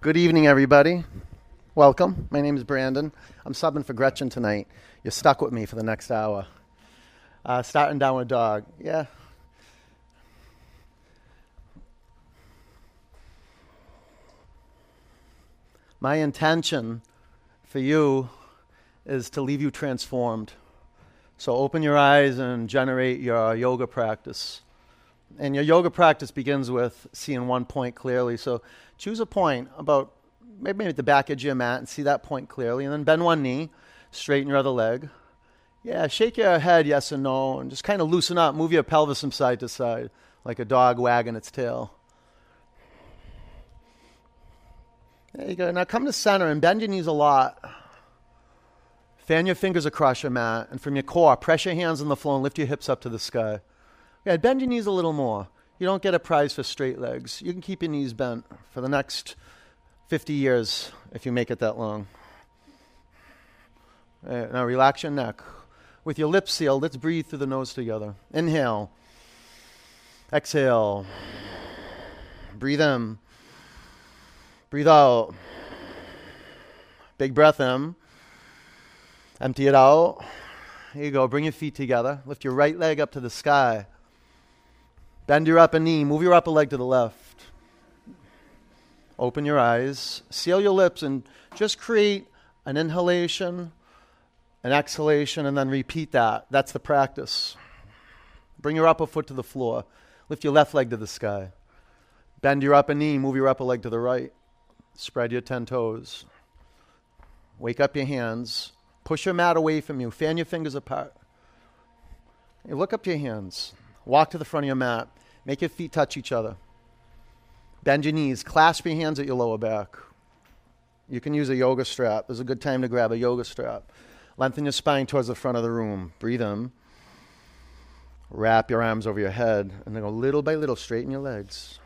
Good evening, everybody. Welcome. My name is Brandon. I'm subbing for Gretchen tonight. You're stuck with me for the next hour. Uh, starting with dog. Yeah. My intention for you is to leave you transformed. So open your eyes and generate your yoga practice. And your yoga practice begins with seeing one point clearly. So choose a point about maybe at the back edge of your mat and see that point clearly. And then bend one knee, straighten your other leg. Yeah, shake your head yes and no, and just kind of loosen up. Move your pelvis from side to side, like a dog wagging its tail. There you go. Now come to center and bend your knees a lot. Fan your fingers across your mat, and from your core, press your hands on the floor and lift your hips up to the sky. Yeah, bend your knees a little more. You don't get a prize for straight legs. You can keep your knees bent for the next 50 years if you make it that long. Right, now relax your neck. With your lips sealed, let's breathe through the nose together. Inhale. Exhale. Breathe in. Breathe out. Big breath in. Empty it out. Here you go. Bring your feet together. Lift your right leg up to the sky. Bend your upper knee. Move your upper leg to the left. Open your eyes. Seal your lips and just create an inhalation, an exhalation, and then repeat that. That's the practice. Bring your upper foot to the floor. Lift your left leg to the sky. Bend your upper knee. Move your upper leg to the right. Spread your 10 toes. Wake up your hands. Push your mat away from you. Fan your fingers apart. You look up your hands. Walk to the front of your mat. Make your feet touch each other. Bend your knees. Clasp your hands at your lower back. You can use a yoga strap. There's a good time to grab a yoga strap. Lengthen your spine towards the front of the room. Breathe in. Wrap your arms over your head and then go little by little, straighten your legs.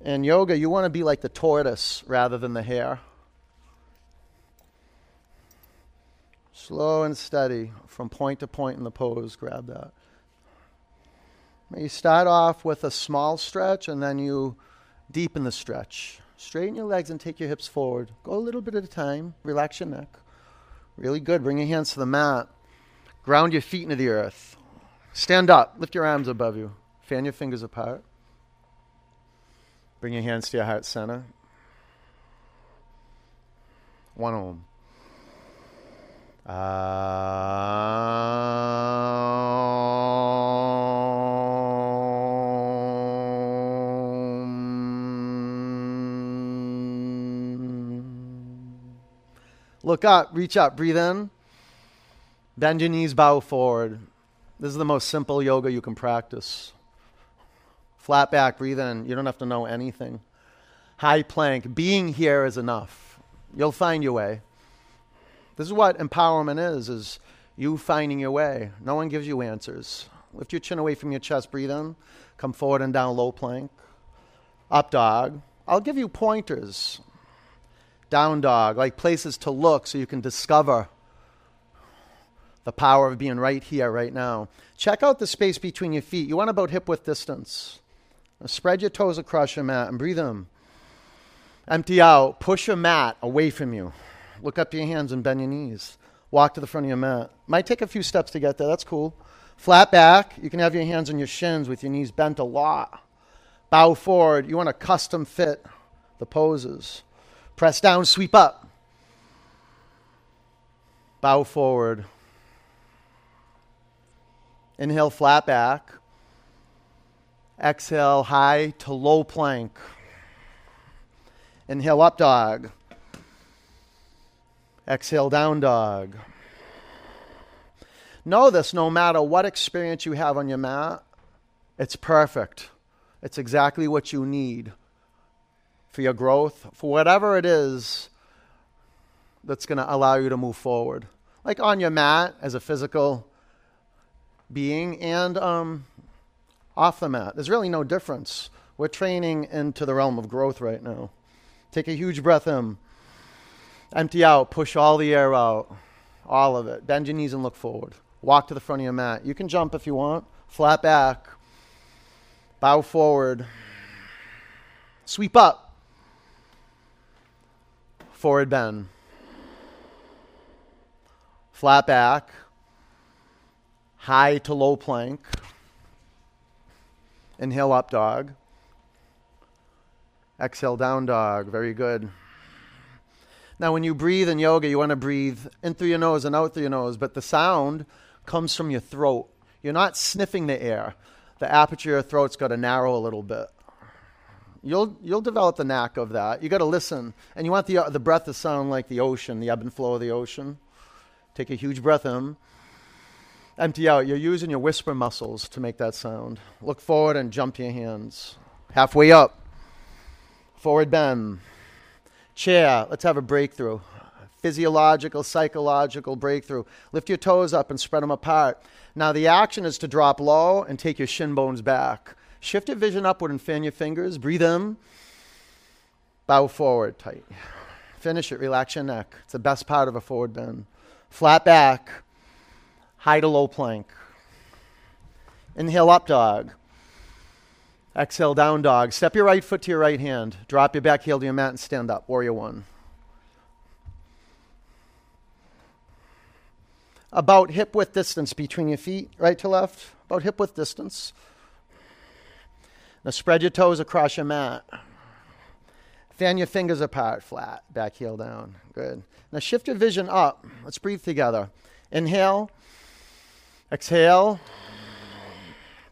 In yoga, you want to be like the tortoise rather than the hare. Slow and steady from point to point in the pose. Grab that. You start off with a small stretch and then you deepen the stretch. Straighten your legs and take your hips forward. Go a little bit at a time. Relax your neck. Really good. Bring your hands to the mat. Ground your feet into the earth. Stand up. Lift your arms above you. Fan your fingers apart. Bring your hands to your heart center. One om. Um, look up, reach up, breathe in. Bend your knees, bow forward. This is the most simple yoga you can practice. Flat back, breathe in. You don't have to know anything. High plank. Being here is enough. You'll find your way. This is what empowerment is, is you finding your way. No one gives you answers. Lift your chin away from your chest, breathe in. Come forward and down low plank. Up dog. I'll give you pointers. Down dog, like places to look so you can discover the power of being right here, right now. Check out the space between your feet. You want about hip width distance. Now spread your toes across your mat and breathe in. Empty out. Push your mat away from you. Look up to your hands and bend your knees. Walk to the front of your mat. Might take a few steps to get there. That's cool. Flat back. You can have your hands on your shins with your knees bent a lot. Bow forward. You want to custom fit the poses. Press down, sweep up. Bow forward. Inhale, flat back. Exhale, high to low plank. Inhale, up dog. Exhale, down dog. Know this no matter what experience you have on your mat, it's perfect. It's exactly what you need for your growth, for whatever it is that's going to allow you to move forward. Like on your mat as a physical being and um, off the mat. There's really no difference. We're training into the realm of growth right now. Take a huge breath in. Empty out. Push all the air out. All of it. Bend your knees and look forward. Walk to the front of your mat. You can jump if you want. Flat back. Bow forward. Sweep up. forward bend. Flat back, high to low plank. Inhale up dog. Exhale down dog. Very good. Now, when you breathe in yoga, you want to breathe in through your nose and out through your nose, but the sound comes from your throat. You're not sniffing the air. The aperture of your throat's got to narrow a little bit. You'll, you'll develop the knack of that. You got to listen, and you want the, uh, the breath to sound like the ocean, the ebb and flow of the ocean. Take a huge breath in. Empty out. You're using your whisper muscles to make that sound. Look forward and jump your hands. Halfway up. Forward bend. Chair. Let's have a breakthrough. Physiological, psychological breakthrough. Lift your toes up and spread them apart. Now, the action is to drop low and take your shin bones back. Shift your vision upward and fan your fingers. Breathe in. Bow forward tight. Finish it. Relax your neck. It's the best part of a forward bend. Flat back. High to low plank. Inhale up dog. Exhale down dog. Step your right foot to your right hand. Drop your back heel to your mat and stand up. Warrior one. About hip width distance between your feet, right to left. About hip width distance. Now spread your toes across your mat. Fan your fingers apart, flat, back heel down. Good. Now shift your vision up. Let's breathe together. Inhale. Exhale.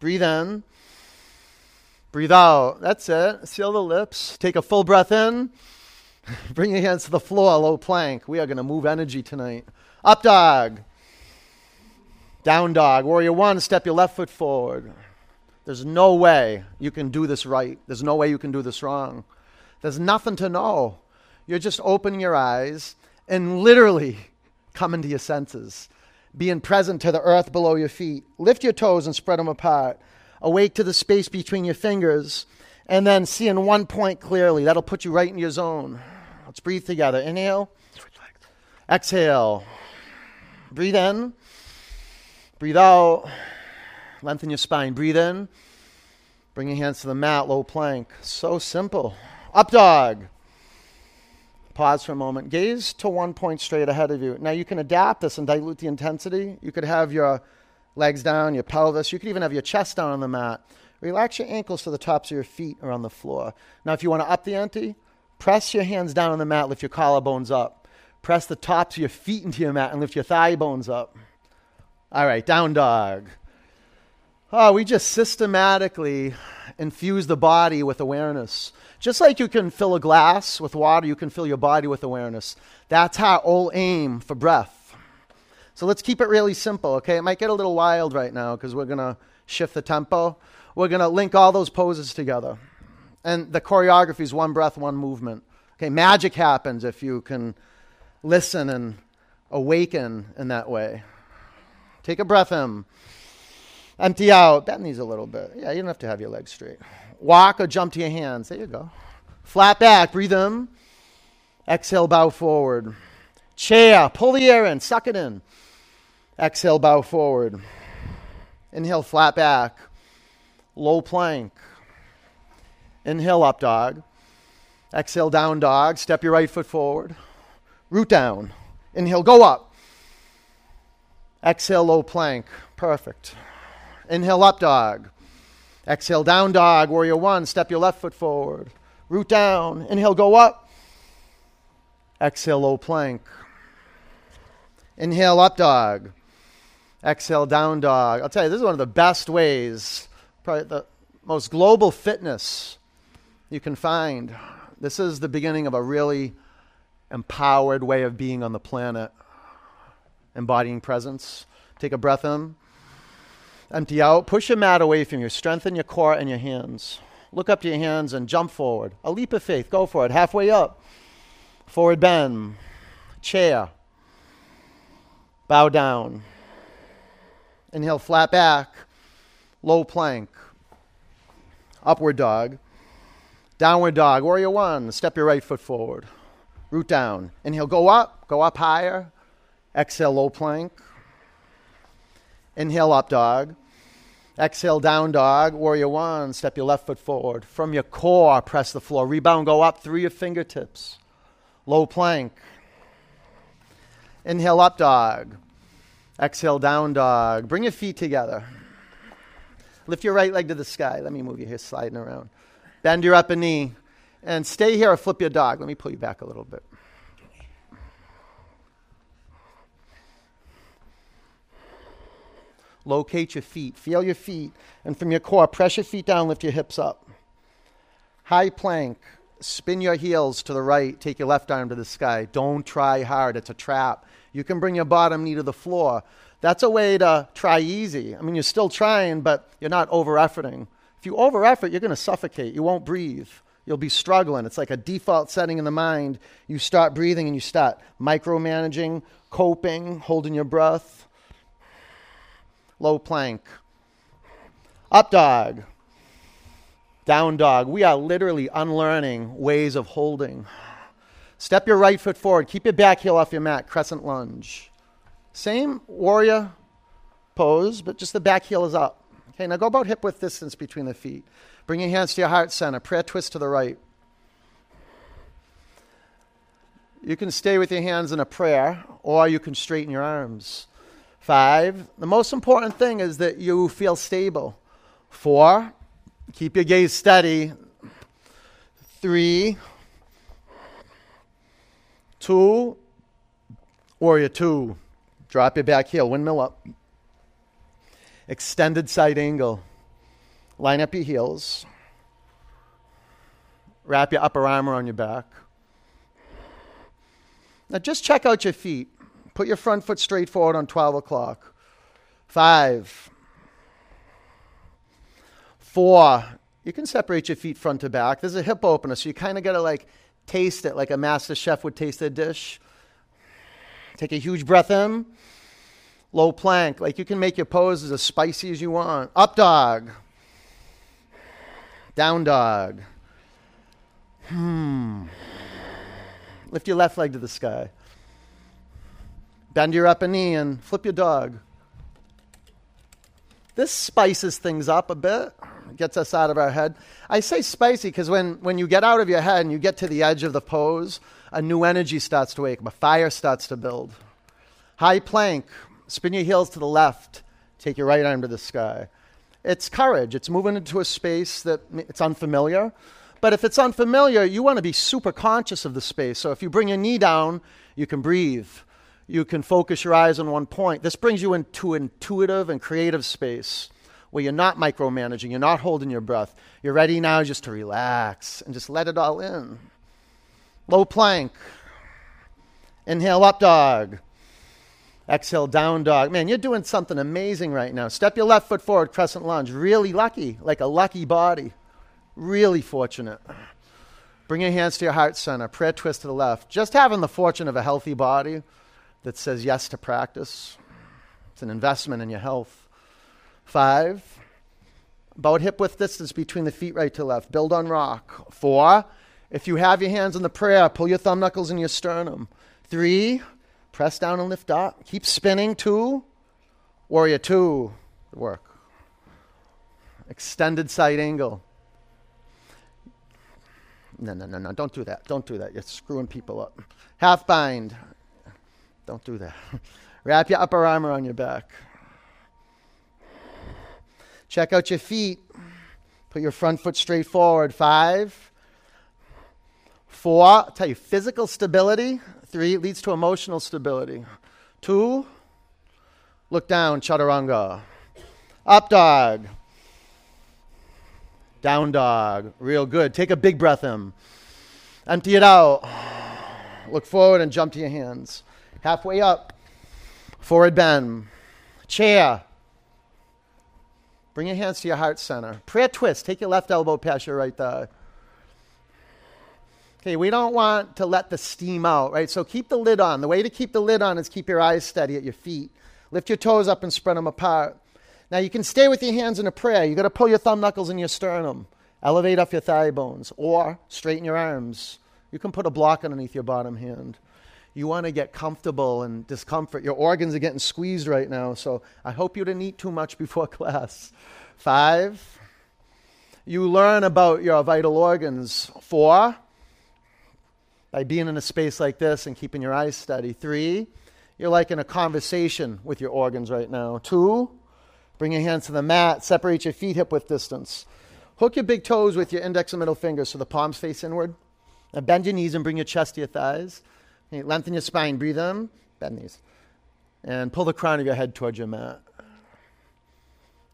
Breathe in. Breathe out. That's it. Seal the lips. Take a full breath in. Bring your hands to the floor, low plank. We are going to move energy tonight. Up dog. Down dog. Warrior one, step your left foot forward. There's no way you can do this right. There's no way you can do this wrong. There's nothing to know. You're just opening your eyes and literally coming to your senses being present to the earth below your feet. Lift your toes and spread them apart. Awake to the space between your fingers, and then seeing one point clearly. That'll put you right in your zone. Let's breathe together. Inhale, exhale. Breathe in, breathe out. Lengthen your spine. Breathe in. Bring your hands to the mat, low plank. So simple. Up dog. Pause for a moment. Gaze to one point straight ahead of you. Now you can adapt this and dilute the intensity. You could have your legs down, your pelvis. You could even have your chest down on the mat. Relax your ankles to the tops of your feet or on the floor. Now, if you want to up the ante, press your hands down on the mat, lift your collarbones up. Press the tops of your feet into your mat and lift your thigh bones up. All right, down dog. Oh, we just systematically infuse the body with awareness. Just like you can fill a glass with water, you can fill your body with awareness. That's our whole aim for breath. So let's keep it really simple, okay? It might get a little wild right now because we're going to shift the tempo. We're going to link all those poses together. And the choreography is one breath, one movement. Okay, magic happens if you can listen and awaken in that way. Take a breath in. Empty out. Bend these a little bit. Yeah, you don't have to have your legs straight. Walk or jump to your hands. There you go. Flat back. Breathe in. Exhale, bow forward. Chair. Pull the air in. Suck it in. Exhale, bow forward. Inhale, flat back. Low plank. Inhale, up dog. Exhale, down dog. Step your right foot forward. Root down. Inhale, go up. Exhale, low plank. Perfect. Inhale, up dog. Exhale, down dog. Warrior one, step your left foot forward. Root down. Inhale, go up. Exhale, low plank. Inhale, up dog. Exhale, down dog. I'll tell you, this is one of the best ways, probably the most global fitness you can find. This is the beginning of a really empowered way of being on the planet, embodying presence. Take a breath in. Empty out. Push your mat away from you. Strengthen your core and your hands. Look up to your hands and jump forward. A leap of faith. Go for it. Halfway up. Forward bend. Chair. Bow down. Inhale, flat back. Low plank. Upward dog. Downward dog. Warrior one. Step your right foot forward. Root down. Inhale, go up. Go up higher. Exhale, low plank. Inhale, up dog. Exhale, down dog. Warrior one. Step your left foot forward. From your core, press the floor. Rebound, go up through your fingertips. Low plank. Inhale up dog. Exhale down dog. Bring your feet together. Lift your right leg to the sky. Let me move you here, sliding around. Bend your upper knee. And stay here or flip your dog. Let me pull you back a little bit. Locate your feet. Feel your feet. And from your core, press your feet down, lift your hips up. High plank. Spin your heels to the right. Take your left arm to the sky. Don't try hard. It's a trap. You can bring your bottom knee to the floor. That's a way to try easy. I mean, you're still trying, but you're not over efforting. If you over effort, you're going to suffocate. You won't breathe. You'll be struggling. It's like a default setting in the mind. You start breathing and you start micromanaging, coping, holding your breath. Low plank. Up dog. Down dog. We are literally unlearning ways of holding. Step your right foot forward. Keep your back heel off your mat. Crescent lunge. Same warrior pose, but just the back heel is up. Okay, now go about hip width distance between the feet. Bring your hands to your heart center. Prayer twist to the right. You can stay with your hands in a prayer, or you can straighten your arms. Five, the most important thing is that you feel stable. Four, keep your gaze steady. Three, two, warrior two. Drop your back heel, windmill up. Extended side angle. Line up your heels. Wrap your upper arm around your back. Now just check out your feet. Put your front foot straight forward on 12 o'clock. Five. Four. You can separate your feet front to back. There's a hip opener, so you kind of got to like taste it like a master chef would taste a dish. Take a huge breath in. Low plank. Like you can make your poses as spicy as you want. Up dog. Down dog. Hmm. Lift your left leg to the sky. Bend your upper knee and flip your dog. This spices things up a bit, gets us out of our head. I say spicy because when, when you get out of your head and you get to the edge of the pose, a new energy starts to wake up, a fire starts to build. High plank, spin your heels to the left, take your right arm to the sky. It's courage. It's moving into a space that it's unfamiliar. But if it's unfamiliar, you want to be super conscious of the space. So if you bring your knee down, you can breathe. You can focus your eyes on one point. This brings you into intuitive and creative space where you're not micromanaging, you're not holding your breath. You're ready now just to relax and just let it all in. Low plank. Inhale, up dog. Exhale, down dog. Man, you're doing something amazing right now. Step your left foot forward, crescent lunge. Really lucky, like a lucky body. Really fortunate. Bring your hands to your heart center. Prayer twist to the left. Just having the fortune of a healthy body that says yes to practice. It's an investment in your health. Five, about hip width distance between the feet right to left. Build on rock. Four, if you have your hands in the prayer, pull your thumb knuckles in your sternum. Three, Press down and lift up. Keep spinning. Two. Warrior two. Work. Extended side angle. No, no, no, no. Don't do that. Don't do that. You're screwing people up. Half bind. Don't do that. Wrap your upper arm around your back. Check out your feet. Put your front foot straight forward. Five. Four. I'll tell you, physical stability Three, leads to emotional stability. Two, look down, chaturanga. Up dog. Down dog. Real good. Take a big breath in. Empty it out. Look forward and jump to your hands. Halfway up. Forward bend. Chair. Bring your hands to your heart center. Prayer twist. Take your left elbow past your right thigh. Okay, we don't want to let the steam out, right? So keep the lid on. The way to keep the lid on is keep your eyes steady at your feet. Lift your toes up and spread them apart. Now you can stay with your hands in a prayer. You got to pull your thumb knuckles in your sternum. Elevate off your thigh bones or straighten your arms. You can put a block underneath your bottom hand. You want to get comfortable and discomfort. Your organs are getting squeezed right now, so I hope you didn't eat too much before class. Five, you learn about your vital organs. Four, by being in a space like this and keeping your eyes steady. Three, you're like in a conversation with your organs right now. Two, bring your hands to the mat, separate your feet hip width distance. Hook your big toes with your index and middle fingers so the palms face inward. Now bend your knees and bring your chest to your thighs. Lengthen your spine, breathe in, bend knees. And pull the crown of your head towards your mat.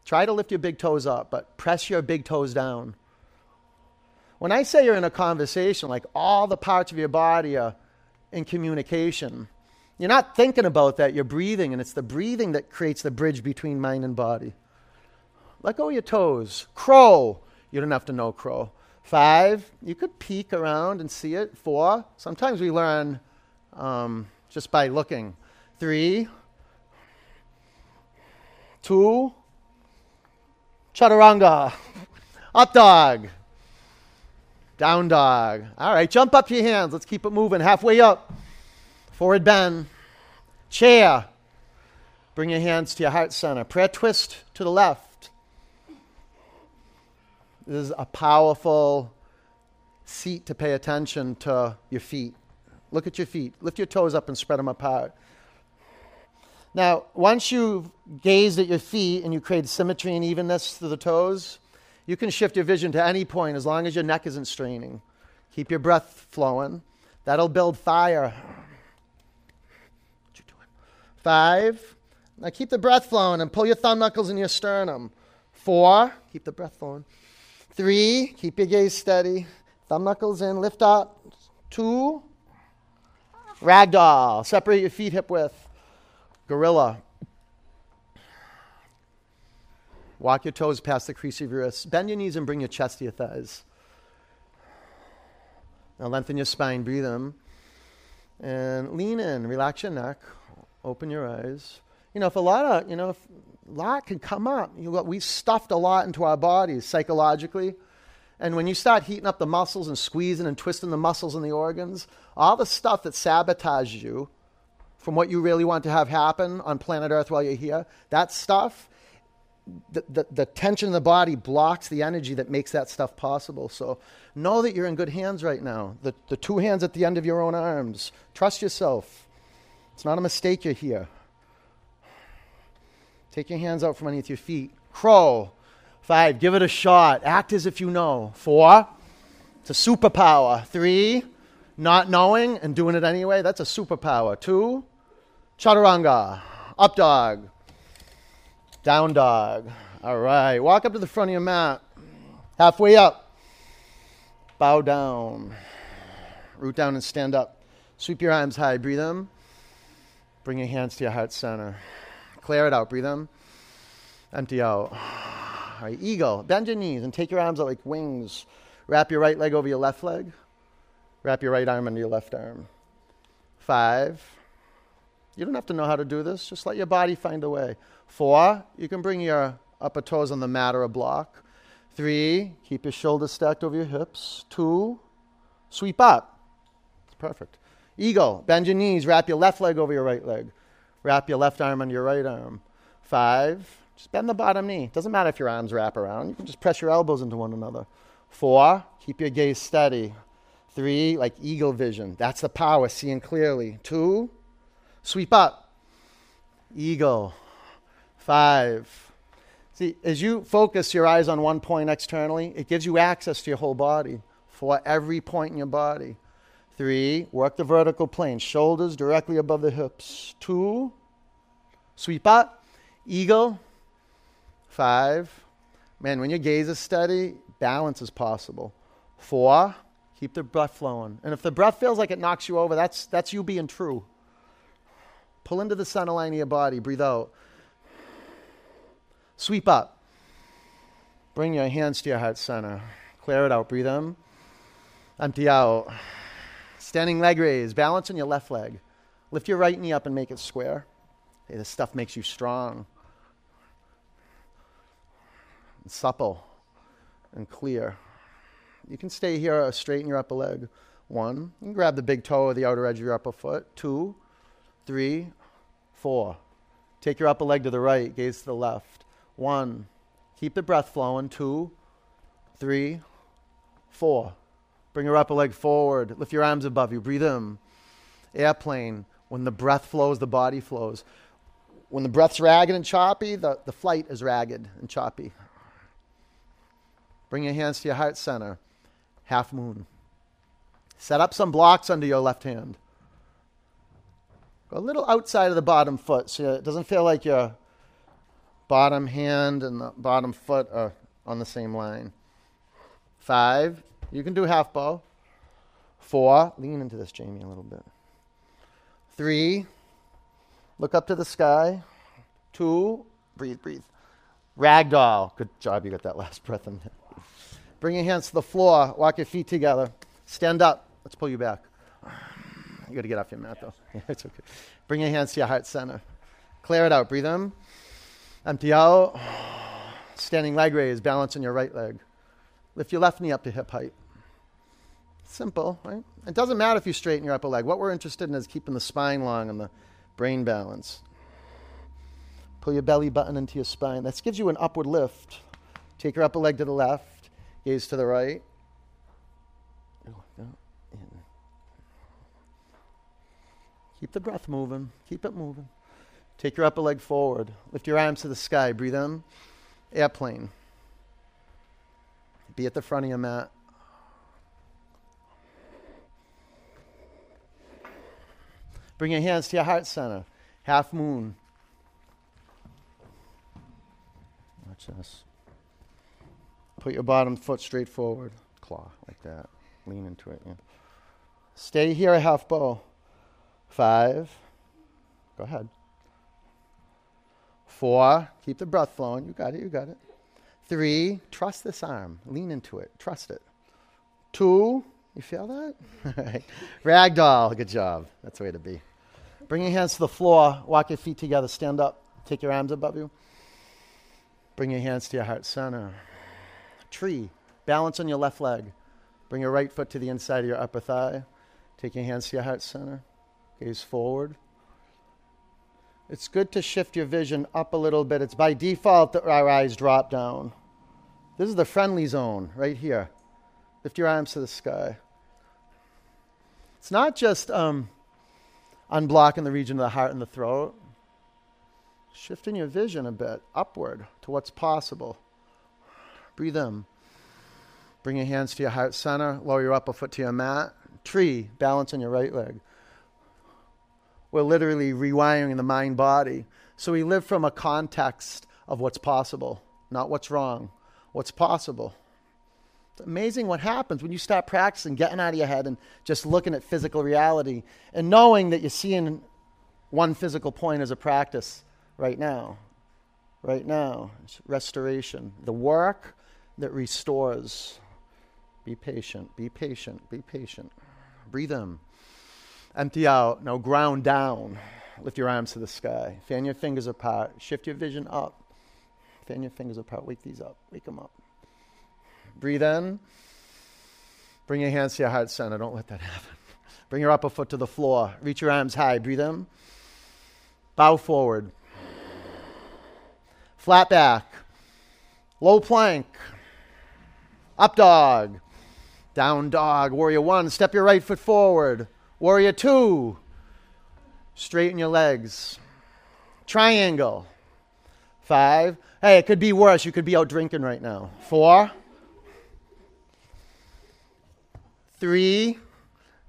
Try to lift your big toes up, but press your big toes down. When I say you're in a conversation, like all the parts of your body are in communication, you're not thinking about that, you're breathing, and it's the breathing that creates the bridge between mind and body. Let go of your toes. Crow. You don't have to know crow. Five, you could peek around and see it. Four, sometimes we learn um, just by looking. Three, two, chaturanga, up dog, down dog. All right, jump up your hands. Let's keep it moving. Halfway up, forward bend, chair. Bring your hands to your heart center. Prayer twist to the left. This is a powerful seat to pay attention to your feet. Look at your feet. Lift your toes up and spread them apart. Now, once you've gazed at your feet and you create symmetry and evenness to the toes, you can shift your vision to any point as long as your neck isn't straining. Keep your breath flowing. That'll build fire. What you doing? Five. Now keep the breath flowing and pull your thumb knuckles in your sternum. Four. Keep the breath flowing. Three. Keep your gaze steady. Thumb knuckles in. Lift up. Two. Ragdoll. Separate your feet hip width. Gorilla. Walk your toes past the crease of your wrists. Bend your knees and bring your chest to your thighs. Now lengthen your spine, breathe in. And lean in, relax your neck, open your eyes. You know, if a lot of, you know, if a lot can come up, you know, we stuffed a lot into our bodies psychologically. And when you start heating up the muscles and squeezing and twisting the muscles and the organs, all the stuff that sabotages you from what you really want to have happen on planet Earth while you're here, that stuff, the, the, the, tension in the body blocks the energy that makes that stuff possible. So know that you're in good hands right now. The, the two hands at the end of your own arms. Trust yourself. It's not a mistake you're here. Take your hands out from underneath your feet. Crow. Five, give it a shot. Act as if you know. Four, it's a superpower. Three, not knowing and doing it anyway. That's a superpower. Two, Chaturanga, up dog, down dog. All right, walk up to the front of your mat. Halfway up, bow down, root down and stand up. Sweep your arms high, breathe in. Bring your hands to your heart center. Clear it out, breathe in. Empty out. All right, eagle. Bend your knees and take your arms out like wings. Wrap your right leg over your left leg. Wrap your right arm under your left arm. Five, you don't have to know how to do this. Just let your body find a way. Four, you can bring your upper toes on the mat or a block. Three, keep your shoulders stacked over your hips. Two, sweep up. It's perfect. Eagle, bend your knees, wrap your left leg over your right leg. Wrap your left arm under your right arm. Five, just bend the bottom knee. Doesn't matter if your arms wrap around. You can just press your elbows into one another. Four, keep your gaze steady. Three, like eagle vision. That's the power, seeing clearly. Two, Sweep up. Eagle. Five. See, as you focus your eyes on one point externally, it gives you access to your whole body for every point in your body. Three, work the vertical plane, shoulders directly above the hips. Two, sweep up, eagle. Five, man, when your gaze is steady, balance is possible. Four, keep the breath flowing. And if the breath feels like it knocks you over, that's, that's you being true. Pull into the center line of your body. Breathe out. Sweep up. Bring your hands to your heart center. Clear it out. Breathe in. Empty out. Standing leg raise. Balance on your left leg. Lift your right knee up and make it square. Hey, this stuff makes you strong, and supple, and clear. You can stay here, uh, straighten your upper leg. One, can grab the big toe or the outer edge of your upper foot. Two, three, four. Take your upper leg to the right, gaze to the left. One. Keep the breath flowing. Two, three, four. Bring your upper leg forward. Lift your arms above you. Breathe in. Airplane. When the breath flows, the body flows. When the breath's ragged and choppy, the, the flight is ragged and choppy. Bring your hands to your heart center. Half moon. Set up some blocks under your left hand. Go a little outside of the bottom foot so it doesn't feel like your bottom hand and the bottom foot are on the same line. Five, you can do half bow. Four, lean into this, Jamie, a little bit. Three, look up to the sky. Two, breathe, breathe. Ragdoll. Good job, you got that last breath in there. Bring your hands to the floor. Walk your feet together. Stand up. Let's pull you back. You got to get off your mat, though. Yeah, it's okay. Bring your hands to your heart center. Clear it out. Breathe in. Empty out. Standing leg raise. Balance on your right leg. Lift your left knee up to hip height. Simple, right? It doesn't matter if you straighten your upper leg. What we're interested in is keeping the spine long and the brain balance. Pull your belly button into your spine. This gives you an upward lift. Take your upper leg to the left, gaze to the right. Keep the breath moving. Keep it moving. Take your upper leg forward. Lift your arms to the sky. Breathe in. Airplane. Be at the front of your mat. Bring your hands to your heart center. Half moon. Watch this. Put your bottom foot straight forward. Claw, like that. Lean into it. Yeah. Stay here a half bow. Five. Go ahead. Four. Keep the breath flowing. You got it. You got it. Three. Trust this arm. Lean into it. Trust it. Two. You feel that? All right. Ragdoll. Good job. That's the way to be. Bring your hands to the floor. Walk your feet together. Stand up. Take your arms above you. Bring your hands to your heart center. Tree. Balance on your left leg. Bring your right foot to the inside of your upper thigh. Take your hands to your heart center. Gaze forward. It's good to shift your vision up a little bit. It's by default that our eyes drop down. This is the friendly zone right here. Lift your arms to the sky. It's not just um, unblocking the region of the heart and the throat, shifting your vision a bit upward to what's possible. Breathe in. Bring your hands to your heart center. Lower your upper foot to your mat. Tree, balance on your right leg. We're literally rewiring the mind body. So we live from a context of what's possible, not what's wrong, what's possible. It's amazing what happens when you start practicing, getting out of your head and just looking at physical reality and knowing that you're seeing one physical point as a practice right now. Right now, it's restoration, the work that restores. Be patient, be patient, be patient. Breathe in. Empty out. Now ground down. Lift your arms to the sky. Fan your fingers apart. Shift your vision up. Fan your fingers apart. Wake these up. Wake them up. Breathe in. Bring your hands to your heart center. Don't let that happen. Bring your upper foot to the floor. Reach your arms high. Breathe in. Bow forward. Flat back. Low plank. Up dog. Down dog. Warrior one. Step your right foot forward. Warrior two, straighten your legs. Triangle. Five. Hey, it could be worse. You could be out drinking right now. Four. Three.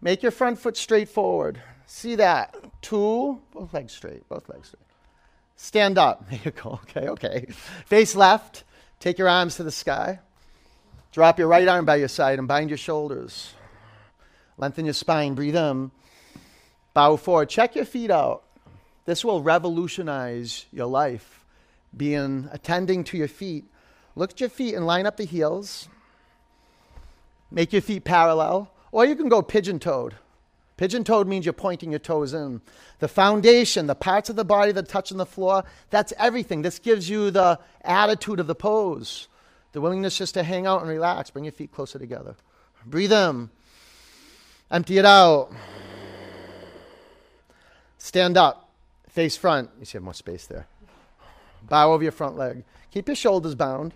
Make your front foot straight forward. See that? Two. Both legs straight. Both legs straight. Stand up. There you go. Okay, okay. Face left. Take your arms to the sky. Drop your right arm by your side and bind your shoulders. Lengthen your spine. Breathe in. Bow forward. Check your feet out. This will revolutionize your life. Being attending to your feet. Look at your feet and line up the heels. Make your feet parallel. Or you can go pigeon toed. Pigeon toed means you're pointing your toes in. The foundation, the parts of the body that touch on the floor, that's everything. This gives you the attitude of the pose, the willingness just to hang out and relax. Bring your feet closer together. Breathe in. Empty it out. Stand up. Face front. You see have more space there. Bow over your front leg. Keep your shoulders bound.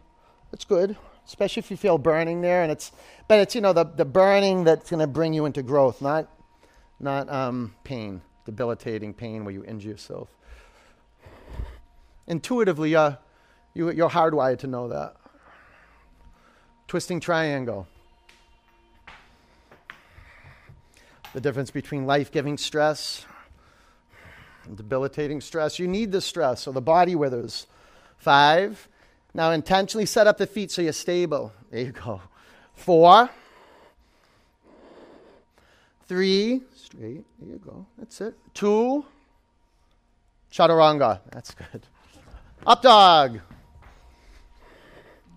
That's good. especially if you feel burning there. And it's, but it's, you know, the, the burning that's going to bring you into growth, not, not um, pain, debilitating pain where you injure yourself. Intuitively, uh, you, you're hardwired to know that. Twisting triangle. The difference between life giving stress and debilitating stress. You need the stress so the body withers. Five. Now intentionally set up the feet so you're stable. There you go. Four. Three. Straight. There you go. That's it. Two. Chaturanga. That's good. Up dog.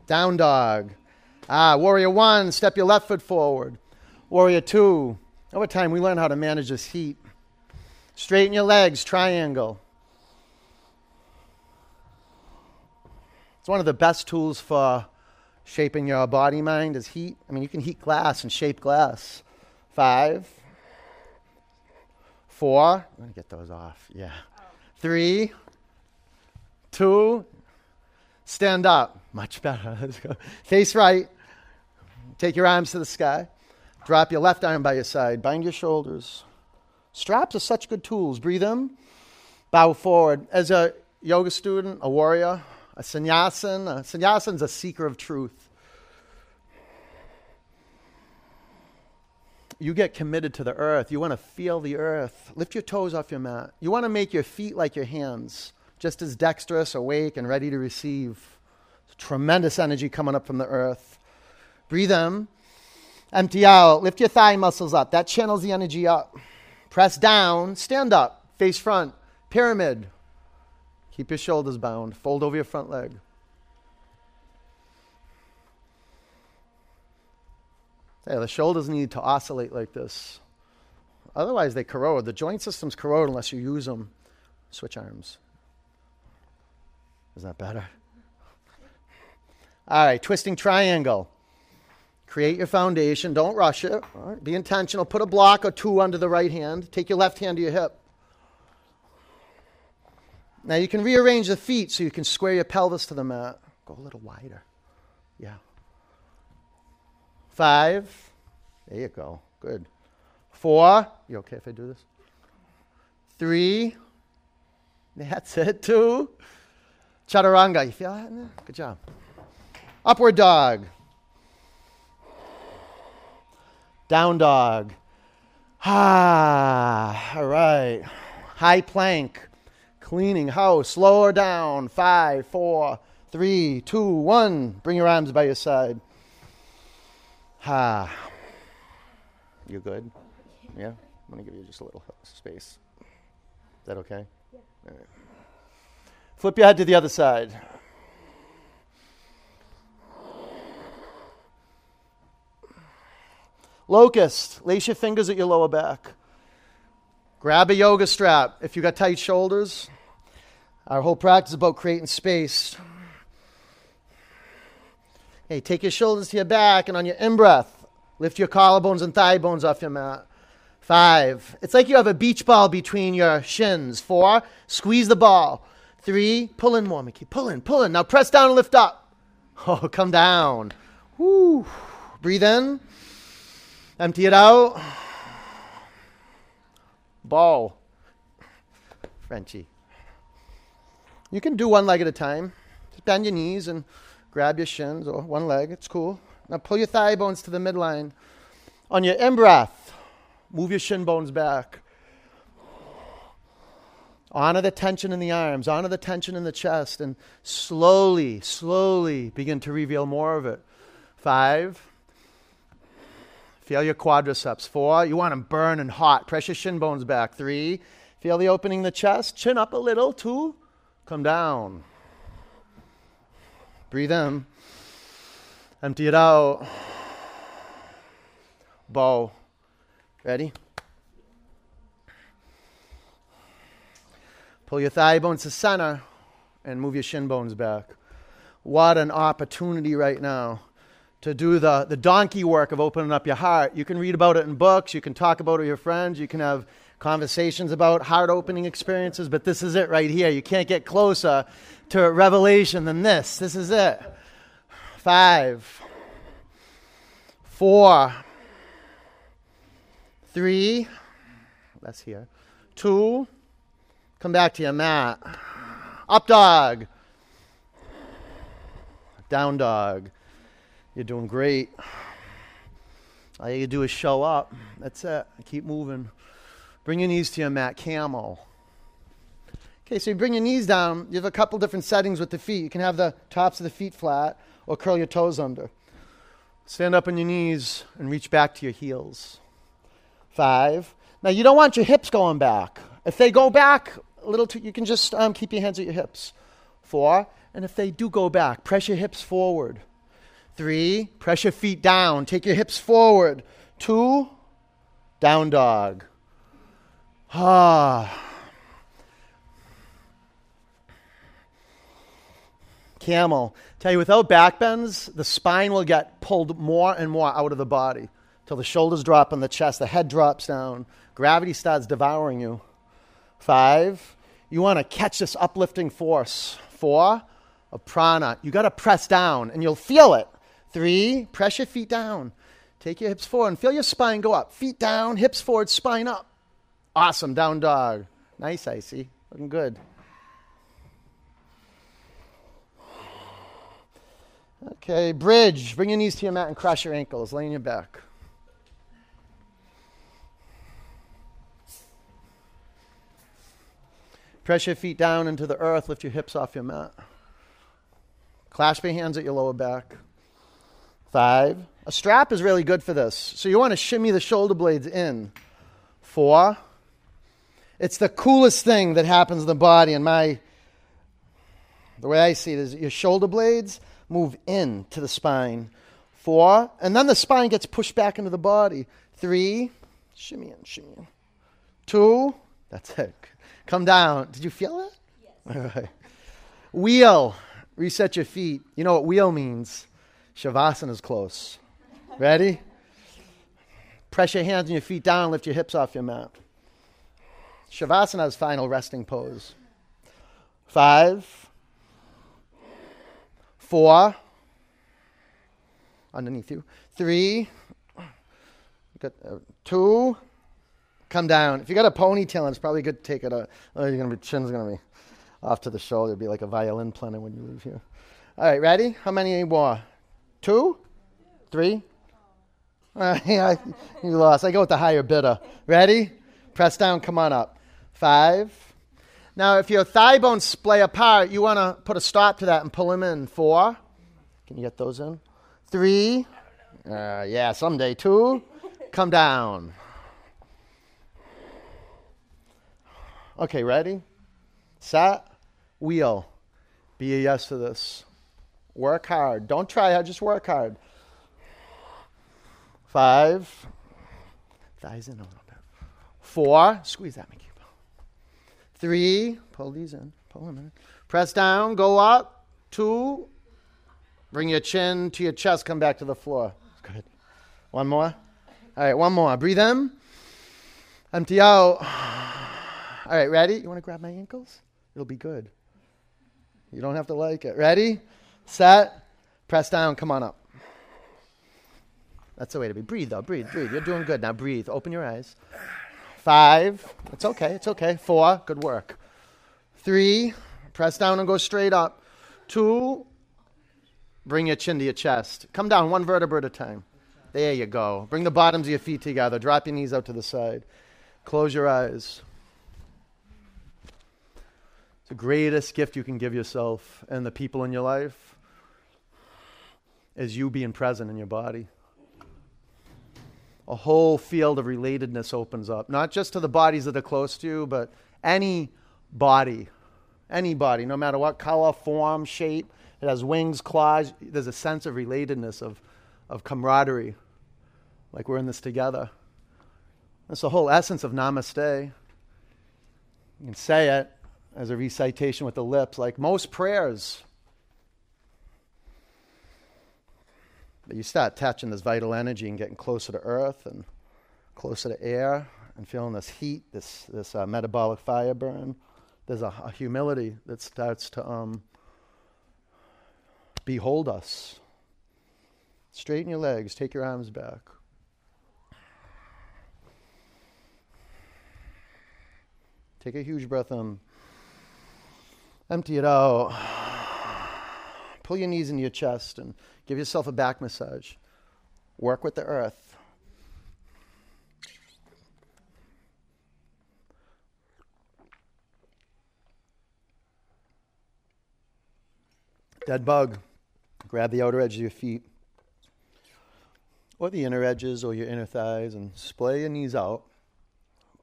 Down dog. Ah, warrior one, step your left foot forward. Warrior two. Over time, we learn how to manage this heat. Straighten your legs, triangle. It's one of the best tools for shaping your body mind is heat. I mean, you can heat glass and shape glass. Five, four. I'm to get those off. Yeah. Three, two, stand up. Much better. Let's go. Face right. Take your arms to the sky. Drop your left arm by your side. Bind your shoulders. Straps are such good tools. Breathe in. Bow forward. As a yoga student, a warrior, a sannyasin, a sannyasin's a seeker of truth. You get committed to the earth. You want to feel the earth. Lift your toes off your mat. You want to make your feet like your hands, just as dexterous, awake, and ready to receive. Tremendous energy coming up from the earth. Breathe in. Empty out. Lift your thigh muscles up. That channels the energy up. Press down. Stand up. Face front. Pyramid. Keep your shoulders bound. Fold over your front leg. Yeah, the shoulders need to oscillate like this. Otherwise, they corrode. The joint systems corrode unless you use them. Switch arms. Is that better? All right, twisting triangle. Create your foundation. Don't rush it. Be intentional. Put a block or two under the right hand. Take your left hand to your hip. Now you can rearrange the feet so you can square your pelvis to the mat. Go a little wider. Yeah. Five. There you go. Good. Four. You okay if I do this? Three. That's it. Two. Chaturanga. You feel that? Good job. Upward dog. Down dog. Ah, all right. High plank. Cleaning house. Lower down. Five, four, three, two, one. Bring your arms by your side. Ah. You good? Yeah? I'm going to give you just a little space. Is that okay? Yeah. All right. Flip your head to the other side. Locust, lace your fingers at your lower back. Grab a yoga strap if you got tight shoulders. Our whole practice is about creating space. Hey, take your shoulders to your back, and on your in breath, lift your collarbones and thigh bones off your mat. Five. It's like you have a beach ball between your shins. Four. Squeeze the ball. Three. Pull in more, Mickey. Pull in, pull in. Now press down and lift up. Oh, come down. Woo. Breathe in. Empty it out. Ball. Frenchy. You can do one leg at a time. Just bend your knees and grab your shins or one leg. It's cool. Now pull your thigh bones to the midline. On your in breath, move your shin bones back. Honor the tension in the arms, honor the tension in the chest, and slowly, slowly begin to reveal more of it. Five, Feel your quadriceps. Four, you want them burn and hot. Press your shin bones back. Three, feel the opening in the chest. Chin up a little. Two, come down. Breathe in. Empty it out. Bow. Ready? Pull your thigh bones to center and move your shin bones back. What an opportunity right now to do the, the donkey work of opening up your heart. You can read about it in books, you can talk about it with your friends, you can have conversations about heart opening experiences, but this is it right here. You can't get closer to revelation than this. This is it. Five, four, three, that's here, two, come back to your mat. Up dog, down dog. You're doing great. All you do is show up. That's it. Keep moving. Bring your knees to your mat. Camel. Okay, so you bring your knees down. You have a couple different settings with the feet. You can have the tops of the feet flat or curl your toes under. Stand up on your knees and reach back to your heels. Five. Now, you don't want your hips going back. If they go back a little too, you can just um, keep your hands at your hips. Four. And if they do go back, press your hips forward. Three, press your feet down. Take your hips forward. Two, down dog. Ah. Camel. Tell you, without back bends, the spine will get pulled more and more out of the body till the shoulders drop on the chest, the head drops down, gravity starts devouring you. Five, you want to catch this uplifting force. Four, a prana. You got to press down and you'll feel it. Three, press your feet down. Take your hips forward and feel your spine go up. Feet down, hips forward, spine up. Awesome, down dog. Nice, Icy. Looking good. Okay, bridge. Bring your knees to your mat and cross your ankles. Lay on your back. Press your feet down into the earth. Lift your hips off your mat. Clasp your hands at your lower back. Five. A strap is really good for this. So you want to shimmy the shoulder blades in. Four. It's the coolest thing that happens in the body. And my, the way I see it is your shoulder blades move in to the spine. Four. And then the spine gets pushed back into the body. Three. Shimmy in, shimmy in. Two. That's it. Come down. Did you feel it? Yes. All right. Wheel. Reset your feet. You know what wheel means? Shavasana is close. Ready? Press your hands and your feet down, lift your hips off your mat. Shavasana is final resting pose. Five, four, underneath you. Three, got, uh, two, come down. If you got a ponytail, it's probably good to take it. Out. Oh, you're gonna be chin's gonna be off to the shoulder. It'll be like a violin player when you leave here. All right, ready? How many more? Two? Three? You lost. I go with the higher bidder. Ready? Press down, come on up. Five. Now, if your thigh bones splay apart, you want to put a stop to that and pull them in. Four. Can you get those in? Three. Uh, yeah, someday. Two. Come down. Okay, ready? Set. Wheel. Be a yes to this. Work hard. Don't try hard, just work hard. Five. Thighs in a little bit. Four. Squeeze that, Mickey. Three. Pull these in. Pull them in. Press down. Go up. Two. Bring your chin to your chest. Come back to the floor. Good. One more. All right, one more. Breathe in. Empty out. All right, ready? You want to grab my ankles? It'll be good. You don't have to like it. Ready? Set. Press down. Come on up. That's the way to be. Breathe, though. Breathe, breathe. You're doing good. Now breathe. Open your eyes. Five. It's okay. It's okay. Four. Good work. Three. Press down and go straight up. Two. Bring your chin to your chest. Come down one vertebra at a time. There you go. Bring the bottoms of your feet together. Drop your knees out to the side. Close your eyes It's the greatest gift you can give yourself and the people in your life is you being present in your body. A whole field of relatedness opens up, not just to the bodies that are close to you, but any body, any body, no matter what color, form, shape, it has wings, claws, there's a sense of relatedness, of, of camaraderie, like we're in this together. That's the whole essence of namaste. You can say it, as a recitation with the lips, like most prayers. But you start touching this vital energy and getting closer to earth and closer to air and feeling this heat, this, this uh, metabolic fire burn. There's a, a, humility that starts to um, behold us. Straighten your legs. Take your arms back. Take a huge breath in. Empty it out. Pull your knees into your chest and give yourself a back massage. Work with the earth. Dead bug. Grab the outer edge of your feet or the inner edges or your inner thighs and splay your knees out.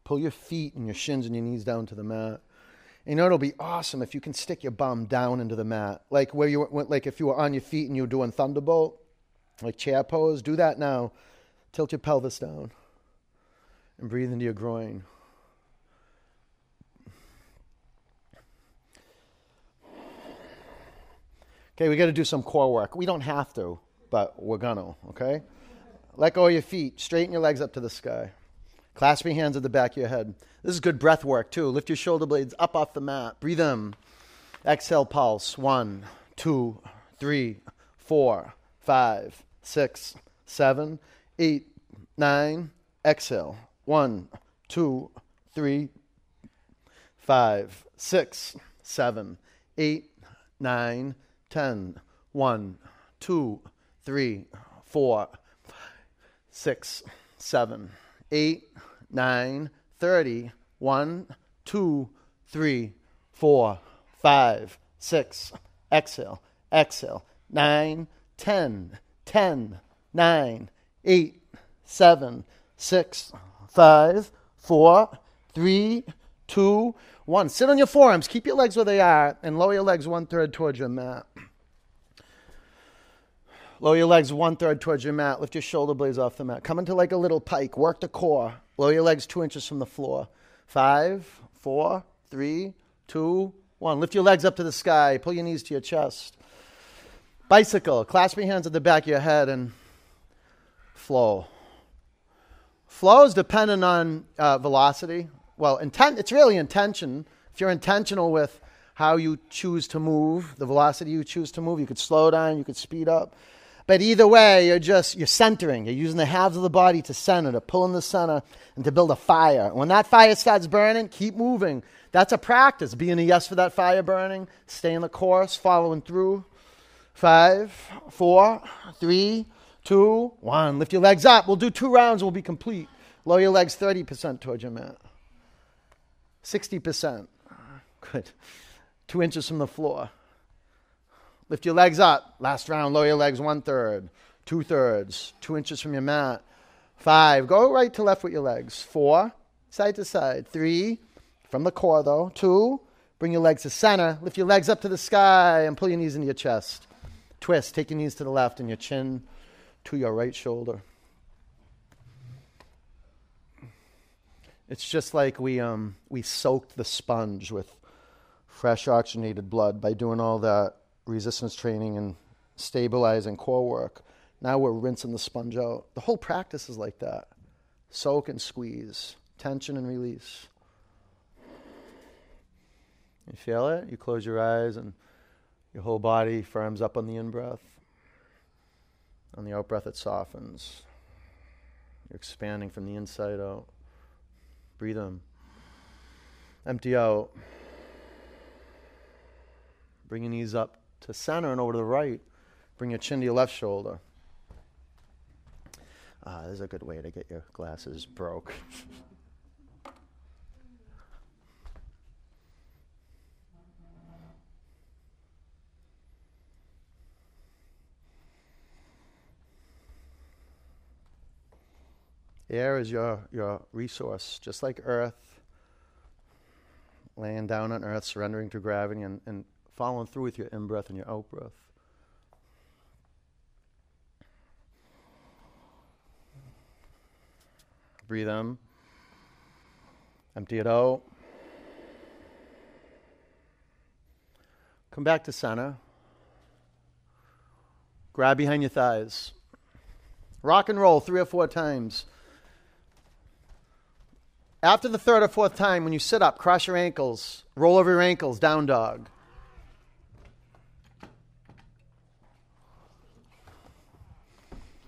Pull your feet and your shins and your knees down to the mat. You know it'll be awesome if you can stick your bum down into the mat, like where you went, like if you were on your feet and you were doing thunderbolt, like chair pose. Do that now. Tilt your pelvis down and breathe into your groin. Okay, we got to do some core work. We don't have to, but we're gonna. Okay. Let go of your feet. Straighten your legs up to the sky. Clasp your hands at the back of your head. This is good breath work, too. Lift your shoulder blades up off the mat. Breathe in. Exhale, pulse. One, two, three, four, five, six, seven, eight, nine. Exhale. One, two, three, five, six, seven, eight, nine, ten. One, two, three, four six, seven, eight, nine, thirty, one, two, three, four, five, six. Exhale, exhale. Nine, ten, ten, nine, eight, seven, six, five, four, three, two, one. Sit on your forearms. Keep your legs where they are and lower your legs one third towards your mat. Lower your legs one third towards your mat. Lift your shoulder blades off the mat. Come into like a little pike. Work the core. Lower your legs two inches from the floor. Five, four, three, two, one. Lift your legs up to the sky. Pull your knees to your chest. Bicycle. Clasp your hands at the back of your head and flow. Flow is dependent on uh, velocity. Well, intent, it's really intention. If you're intentional with how you choose to move, the velocity you choose to move, you could slow down, you could speed up. But either way, you're just you're centering. You're using the halves of the body to center, to pull in the center, and to build a fire. When that fire starts burning, keep moving. That's a practice. Being a yes for that fire burning, staying in the course, following through. Five, four, three, two, one. Lift your legs up. We'll do two rounds. We'll be complete. Lower your legs 30% towards your mat. 60%. Good. Two inches from the floor. Lift your legs up. Last round, lower your legs one third, two thirds, two inches from your mat. Five, go right to left with your legs. Four, side to side. Three, from the core though. Two, bring your legs to center. Lift your legs up to the sky and pull your knees into your chest. Twist, take your knees to the left and your chin to your right shoulder. It's just like we, um, we soaked the sponge with fresh oxygenated blood by doing all that resistance training and stabilizing core work. Now we're rinsing the sponge out. The whole practice is like that soak and squeeze, tension and release. You feel it? You close your eyes and your whole body firms up on the in breath. On the out breath, it softens. You're expanding from the inside out. Breathe in. Empty out. Bring your knees up to center and over to the right. Bring your chin to your left shoulder. Ah, this is a good way to get your glasses broke. Air is your, your resource, just like earth. Laying down on earth, surrendering to gravity, and, and following through with your in breath and your out breath. Breathe in, empty it out. Come back to center. Grab behind your thighs. Rock and roll three or four times. After the third or fourth time, when you sit up, cross your ankles, roll over your ankles, down dog.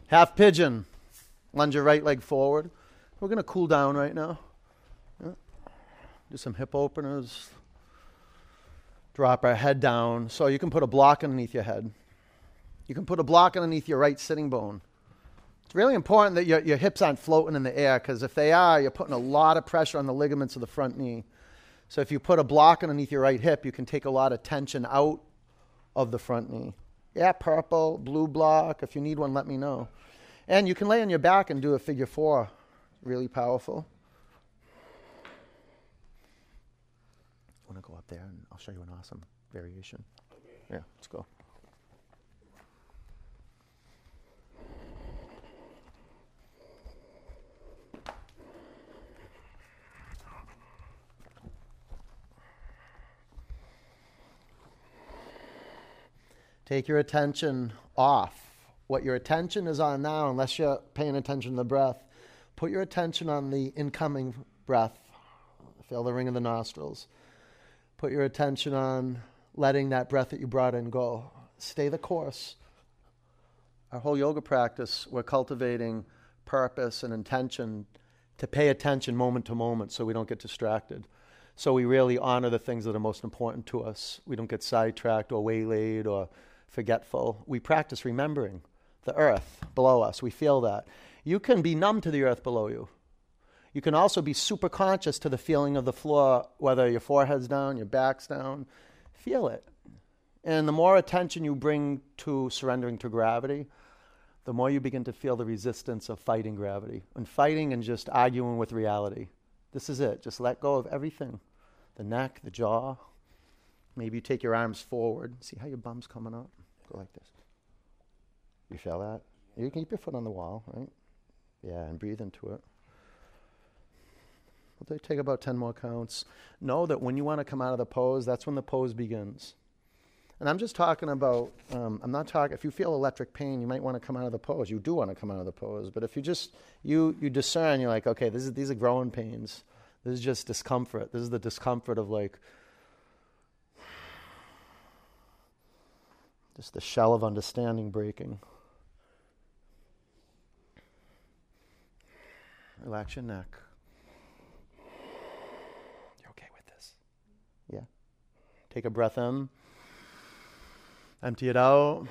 Half pigeon. Lunge your right leg forward. We're going to cool down right now. Do some hip openers. Drop our head down. So you can put a block underneath your head. You can put a block underneath your right sitting bone. It's really important that your, your hips aren't floating in the air because if they are, you're putting a lot of pressure on the ligaments of the front knee. So if you put a block underneath your right hip, you can take a lot of tension out of the front knee. Yeah, purple, blue block. If you need one, let me know. And you can lay on your back and do a figure four. Really powerful. I want to go up there and I'll show you an awesome variation. Yeah, let's go. Take your attention off. What your attention is on now, unless you're paying attention to the breath, put your attention on the incoming breath. Feel the ring of the nostrils. Put your attention on letting that breath that you brought in go. Stay the course. Our whole yoga practice, we're cultivating purpose and intention to pay attention moment to moment so we don't get distracted. So we really honor the things that are most important to us. We don't get sidetracked or waylaid or forgetful. We practice remembering the earth below us. We feel that. You can be numb to the earth below you. You can also be super conscious to the feeling of the floor, whether your forehead's down, your back's down. Feel it. And the more attention you bring to surrendering to gravity, the more you begin to feel the resistance of fighting gravity and fighting and just arguing with reality. This is it. Just let go of everything the neck, the jaw. Maybe you take your arms forward. See how your bum's coming up? Go like this. You feel that? You can keep your foot on the wall, right? Yeah, and breathe into it. We'll take about 10 more counts. Know that when you want to come out of the pose, that's when the pose begins. And I'm just talking about, um, I'm not talking, if you feel electric pain, you might want to come out of the pose. You do want to come out of the pose. But if you just, you, you discern, you're like, okay, this is, these are growing pains. This is just discomfort. This is the discomfort of like, just the shell of understanding breaking. Relax your neck. You're okay with this? Yeah. Take a breath in. Empty it out.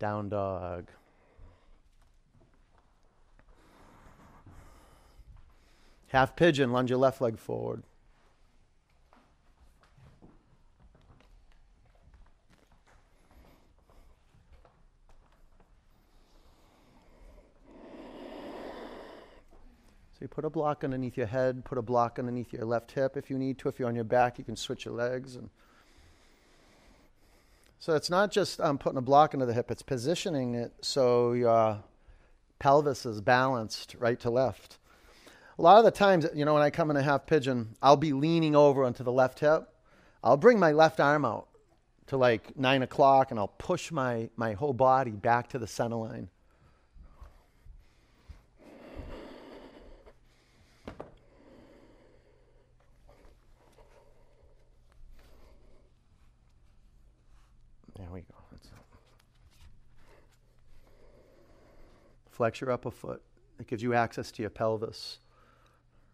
Down dog. Half pigeon, lunge your left leg forward. So you put a block underneath your head, put a block underneath your left hip if you need to. If you're on your back, you can switch your legs. And so it's not just um, putting a block into the hip, it's positioning it so your pelvis is balanced right to left. A lot of the times, you know, when I come in a half pigeon, I'll be leaning over onto the left hip. I'll bring my left arm out to like nine o'clock and I'll push my, my whole body back to the center line. There we go. Flex your upper foot. It gives you access to your pelvis.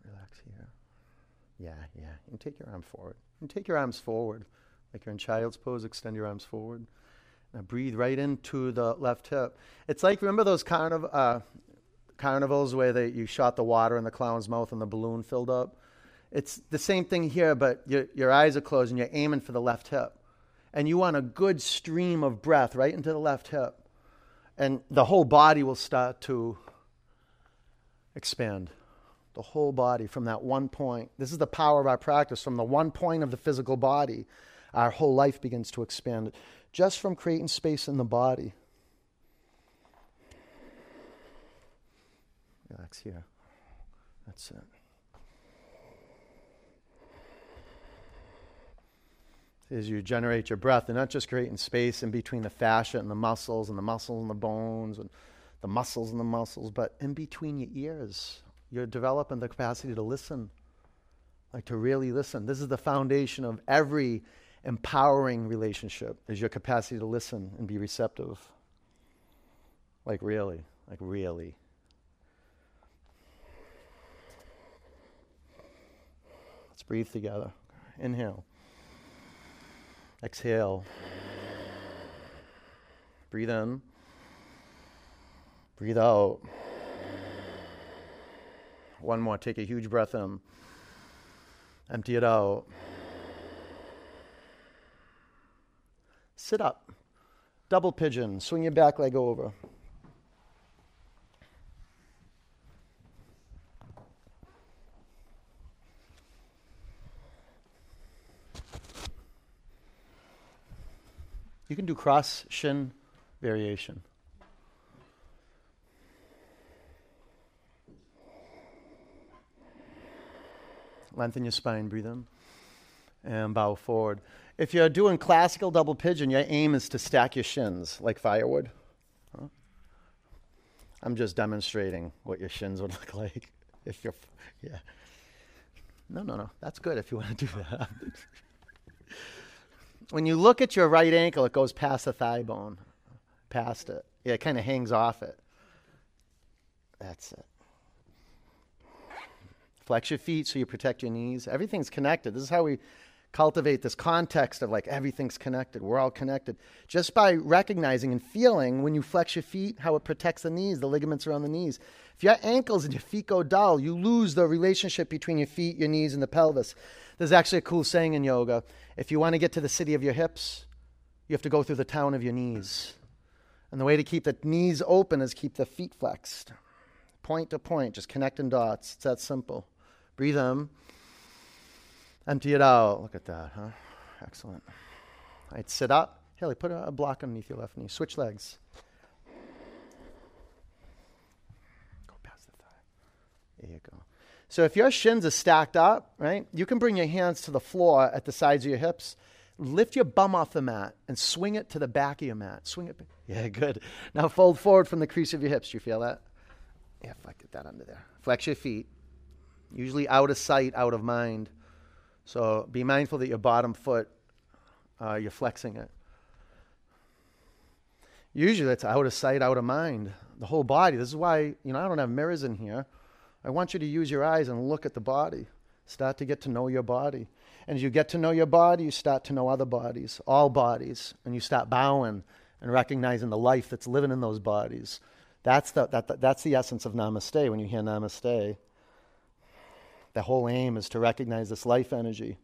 Relax here. Yeah, yeah. And take your arm forward. And take your arms forward. Like you're in child's pose, extend your arms forward. Now breathe right into the left hip. It's like, remember those carniv- uh, carnivals where they, you shot the water in the clown's mouth and the balloon filled up? It's the same thing here, but your, your eyes are closed and you're aiming for the left hip and you want a good stream of breath right into the left hip, and the whole body will start to expand. The whole body from that one point. This is the power of our practice. From the one point of the physical body, our whole life begins to expand just from creating space in the body. Relax here. That's it. As you generate your breath, and not just creating space in between the fascia and the muscles, and the muscles and the bones, and the muscles and the muscles, but in between your ears. You're developing the capacity to listen, like to really listen. This is the foundation of every empowering relationship, is your capacity to listen and be receptive. Like, really. Like, really. Let's breathe together. Inhale. Exhale. Breathe in. Breathe out. One more. Take a huge breath in. Empty it out. Sit up. Double pigeon. Swing your back leg over. You can do cross shin variation. Lengthen your spine, breathe in, and bow forward. If you're doing classical double pigeon, your aim is to stack your shins like firewood. Huh? I'm just demonstrating what your shins would look like if you're, yeah. No, no, no. That's good if you want to do that. when you look at your right ankle, it goes past the thigh bone, past it. Yeah, it kind of hangs off it. That's it. Flex your feet so you protect your knees. Everything's connected. This is how we cultivate this context of like everything's connected. We're all connected. Just by recognizing and feeling when you flex your feet, how it protects the knees, the ligaments around the knees. If your ankles and your feet go dull, you lose the relationship between your feet, your knees, and the pelvis. There's actually a cool saying in yoga if you want to get to the city of your hips, you have to go through the town of your knees. And the way to keep the knees open is keep the feet flexed. Point to point, just connecting dots. It's that simple. Breathe in. Empty it out. Look at that, huh? Excellent. Right, sit up. Haley, put a, a block underneath your left knee. Switch legs. Go past the thigh. There you go. So if your shins are stacked up, right, you can bring your hands to the floor at the sides of your hips. Lift your bum off the mat and swing it to the back of your mat. Swing it. Yeah, good. Now fold forward from the crease of your hips. Do you feel that? Yeah, I get that under there. Flex your feet. Usually out of sight, out of mind. So be mindful that your bottom foot, uh, you're flexing it. Usually it's out of sight, out of mind. The whole body. This is why, you know, I don't have mirrors in here. I want you to use your eyes and look at the body. Start to get to know your body. And as you get to know your body, you start to know other bodies, all bodies, and you start bowing and recognizing the life that's living in those bodies. That's the, that, that's the essence of namaste when you hear namaste. The whole aim is to recognize this life energy.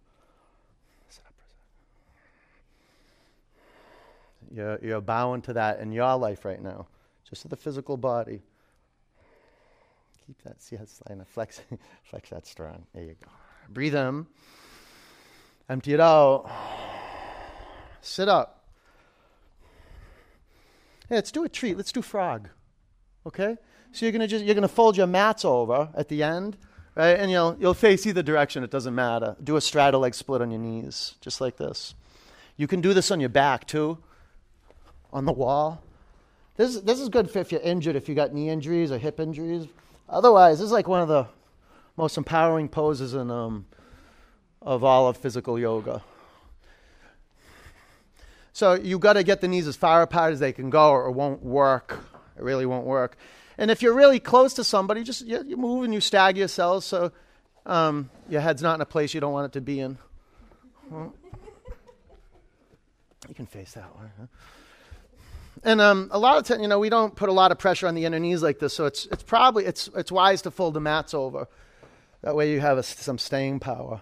You're, you're bowing to that in your life right now, just to the physical body. Keep that, see that's line flex, flex that strong. There you go. Breathe in, empty it out. Sit up. Hey, let's do a treat. Let's do frog. Okay? So you're gonna just you're gonna fold your mats over at the end right? And you'll, you'll face either direction, it doesn't matter. Do a straddle leg split on your knees, just like this. You can do this on your back too, on the wall. This, this is good if you're injured, if you got knee injuries or hip injuries. Otherwise, this is like one of the most empowering poses in, um, of all of physical yoga. So you've got to get the knees as far apart as they can go, or it won't work. It really won't work. And if you're really close to somebody, just you, you move and you stagger yourselves so um, your head's not in a place you don't want it to be in. Well, you can face that one. Huh? And um, a lot of times, you know, we don't put a lot of pressure on the inner knees like this, so it's it's probably it's it's wise to fold the mats over. That way, you have a, some staying power.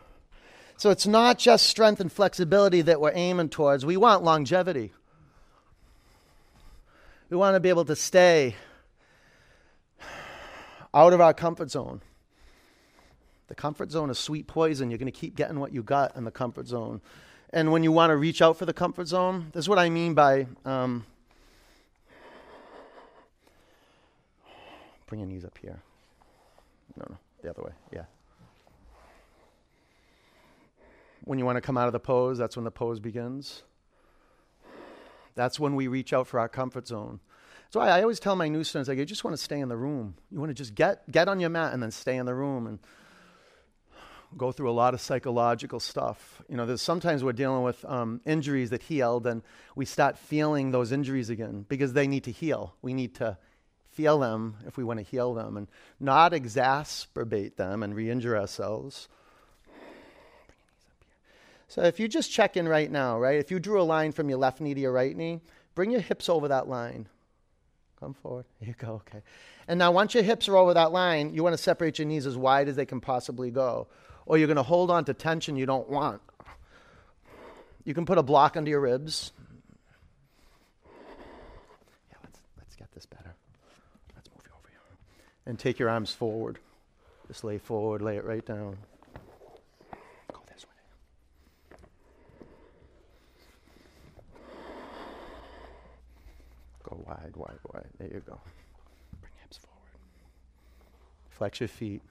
So it's not just strength and flexibility that we're aiming towards. We want longevity. We want to be able to stay out of our comfort zone. The comfort zone is sweet poison. You're going to keep getting what you got in the comfort zone. And when you want to reach out for the comfort zone, this is what I mean by um, bring your knees up here. No, no, the other way. Yeah. When you want to come out of the pose, that's when the pose begins. That's when we reach out for our comfort zone. So I, I always tell my new students, like, you just want to stay in the room. You want to just get, get on your mat and then stay in the room and go through a lot of psychological stuff. You know, there's sometimes we're dealing with um, injuries that healed and we start feeling those injuries again because they need to heal. We need to feel them if we want to heal them and not exacerbate them and re injure ourselves. So if you just check in right now, right? If you drew a line from your left knee to your right knee, bring your hips over that line. Come forward. You go. Okay. And now, once your hips are over that line, you want to separate your knees as wide as they can possibly go. Or you're going to hold on to tension you don't want. You can put a block under your ribs. Yeah, let's, let's get this better. Let's move you over here. And take your arms forward. Just lay forward, lay it right down. Go this way. Go wide, wide, wide. There you go. Bring hips forward. Flex your feet.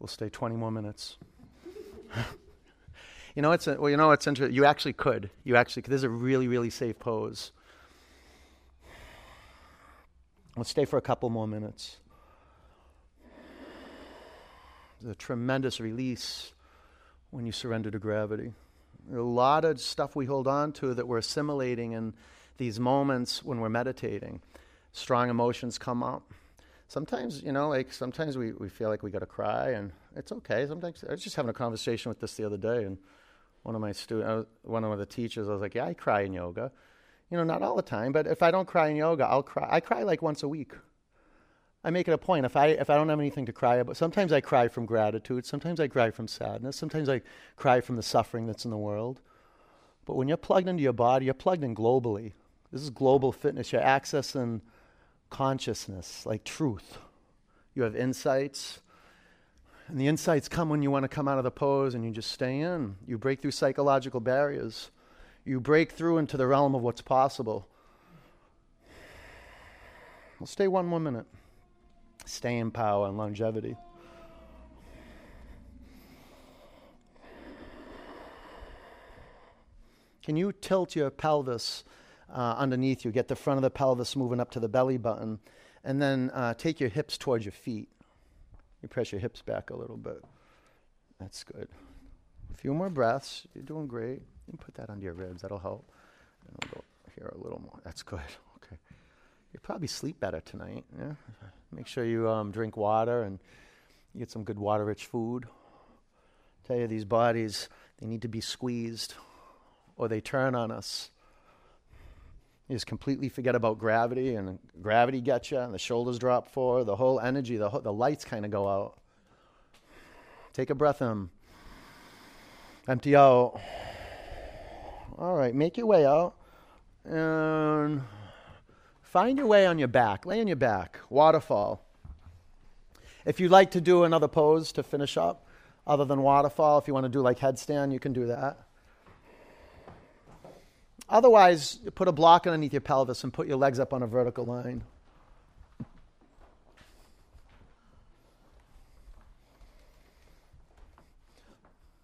We'll stay 20 more minutes. you know, it's a, well, you know, it's interesting. You actually could. You actually could. This is a really, really safe pose. Let's stay for a couple more minutes. There's a tremendous release when you surrender to gravity. a lot of stuff we hold on to that we're assimilating in these moments when we're meditating. Strong emotions come up sometimes, you know, like sometimes we, we feel like we got to cry, and it's okay. Sometimes I was just having a conversation with this the other day, and one of my students, uh, one of the teachers, I was like, "Yeah, I cry in yoga." You know, not all the time, but if I don't cry in yoga, I'll cry. I cry like once a week. I make it a point. If I if I don't have anything to cry about, sometimes I cry from gratitude. Sometimes I cry from sadness. Sometimes I cry from the suffering that's in the world. But when you're plugged into your body, you're plugged in globally. This is global fitness. You're accessing consciousness, like truth. You have insights. And the insights come when you want to come out of the pose and you just stay in. You break through psychological barriers. You break through into the realm of what's possible. We'll stay one more minute. Stay in power and longevity. Can you tilt your pelvis uh, underneath you. Get the front of the pelvis moving up to the belly button. And then uh, take your hips towards your feet. You press your hips back a little bit. That's good. A few more breaths. You're doing great. You put that under your ribs. That'll help. And we'll go here a little more. That's good. Okay. You'll probably sleep better tonight. Yeah. Make sure you um, drink water and get some good water-rich food. Tell you, these bodies they need to be squeezed, or they turn on us. You just completely forget about gravity, and gravity gets you, and the shoulders drop forward, the whole energy, the, the lights kind of go out. Take a breath in. Empty out. All right, make your way out. And find your way on your back. Lay on your back. Waterfall. If you'd like to do another pose to finish up, other than waterfall, if you want to do like headstand, you can do that. Otherwise, put a block underneath your pelvis and put your legs up on a vertical line.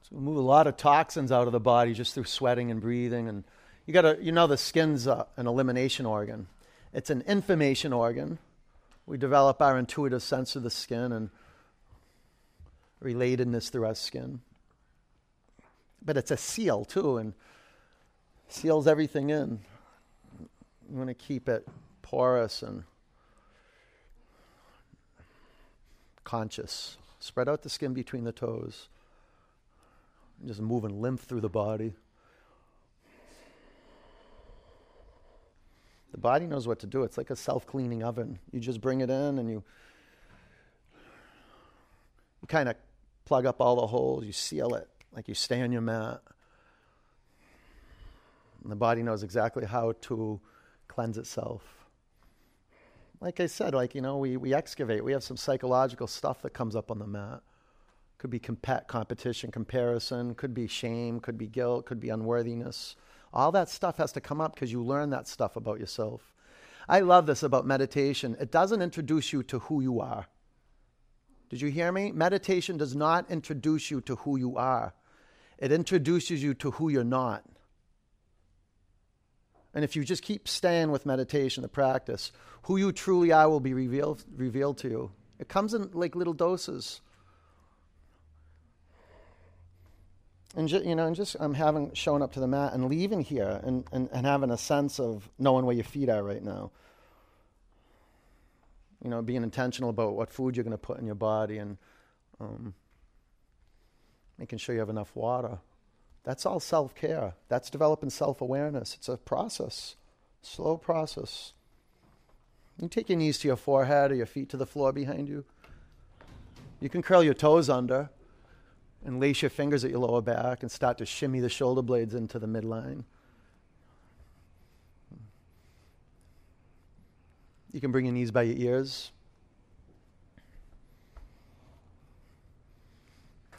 So we move a lot of toxins out of the body just through sweating and breathing. And you got to, you know, the skin's a, an elimination organ. It's an information organ. We develop our intuitive sense of the skin and relatedness through our skin. But it's a seal too, and seals everything in. You want to keep it porous and conscious. Spread out the skin between the toes. Just moving lymph through the body. The body knows what to do. It's like a self cleaning oven. You just bring it in and you, you kind of plug up all the holes, you seal it, like you stay on your mat. And the body knows exactly how to cleanse itself. Like I said, like, you know, we, we excavate. We have some psychological stuff that comes up on the mat. Could be comp- competition, comparison, could be shame, could be guilt, could be unworthiness. All that stuff has to come up because you learn that stuff about yourself. I love this about meditation. It doesn't introduce you to who you are. Did you hear me? Meditation does not introduce you to who you are, it introduces you to who you're not. And if you just keep staying with meditation, the practice, who you truly are will be revealed, revealed to you. It comes in like little doses. And ju- you know, and just I'm having showing up to the mat and leaving here and, and, and having a sense of knowing where your feet are right now. You know, being intentional about what food you're going to put in your body and um, making sure you have enough water. That's all self care. That's developing self awareness. It's a process, slow process. You take your knees to your forehead or your feet to the floor behind you. You can curl your toes under and lace your fingers at your lower back and start to shimmy the shoulder blades into the midline. You can bring your knees by your ears.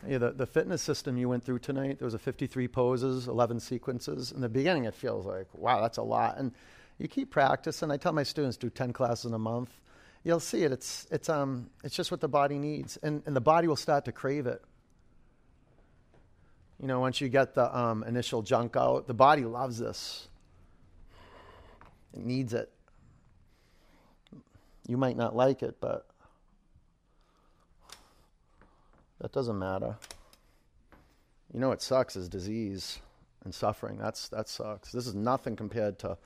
Yeah, the, the fitness system you went through tonight, there was a 53 poses, 11 sequences. In the beginning, it feels like, wow, that's a lot. And you keep practicing. I tell my students do 10 classes in a month. You'll see it. It's, it's, um, it's just what the body needs. And, and the body will start to crave it. You know, once you get the um, initial junk out, the body loves this. It needs it. You might not like it, but that doesn't matter. You know what sucks is disease and suffering. That's that sucks. This is nothing compared to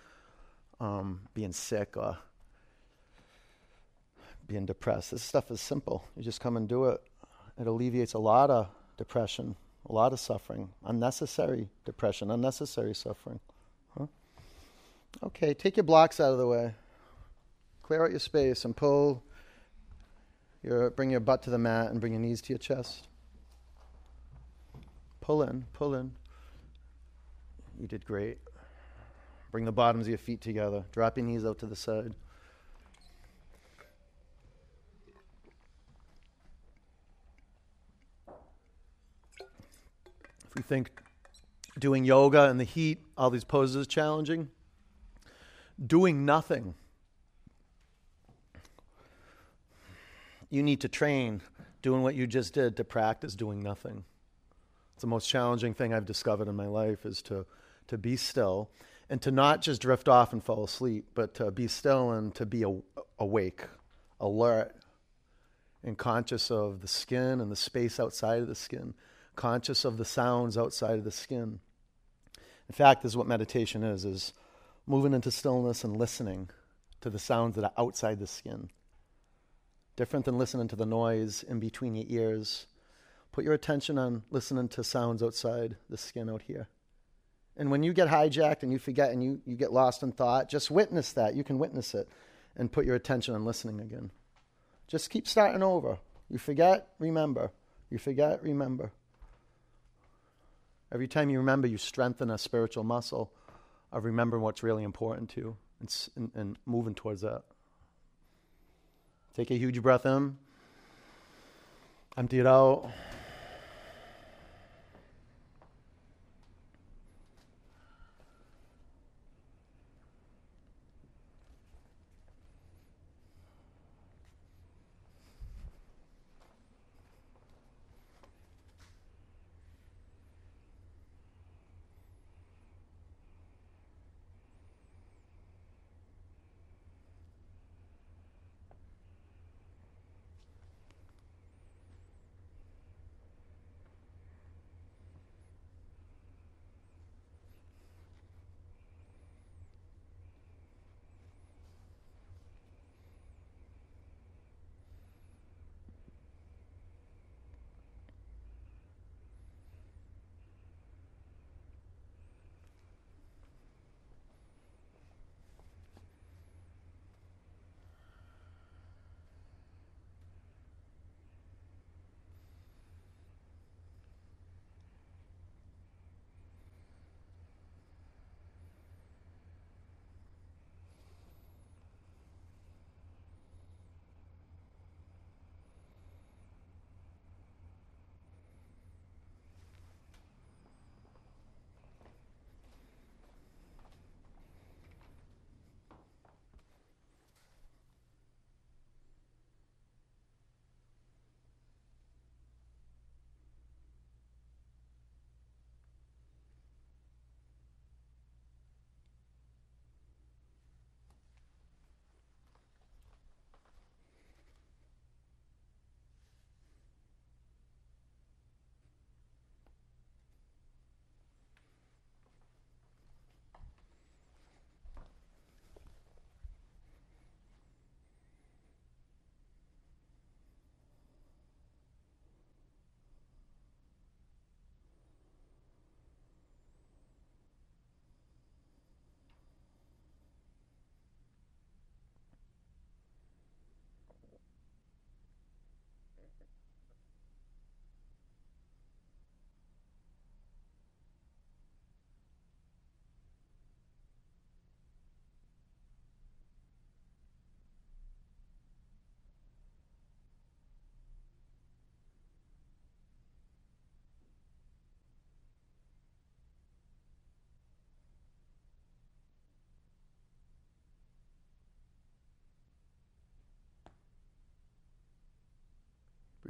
um, being sick or being depressed. This stuff is simple. You just come and do it. It alleviates a lot of depression, a lot of suffering, unnecessary depression, unnecessary suffering. Huh? Okay, take your blocks out of the way. Clear out your space and pull your, bring your butt to the mat and bring your knees to your chest. Pull in, pull in. You did great. Bring the bottoms of your feet together. Drop your knees out to the side. Think doing yoga in the heat, all these poses is challenging, doing nothing. You need to train doing what you just did to practice doing nothing. It's the most challenging thing I've discovered in my life is to, to be still and to not just drift off and fall asleep, but to be still and to be awake, alert, and conscious of the skin and the space outside of the skin, conscious of the sounds outside of the skin. In fact, this is what meditation is, is moving into stillness and listening to the sounds that are outside the skin different than listening to the noise in between your ears. Put your attention on listening to sounds outside the skin out here. And when you get hijacked and you forget and you, you get lost in thought, just witness that. You can witness it and put your attention on listening again. Just keep starting over. You forget, remember. You forget, remember. Every time you remember, you strengthen a spiritual muscle of remembering what's really important to you and, and, and moving towards that. Take a huge breath in. Empty it out.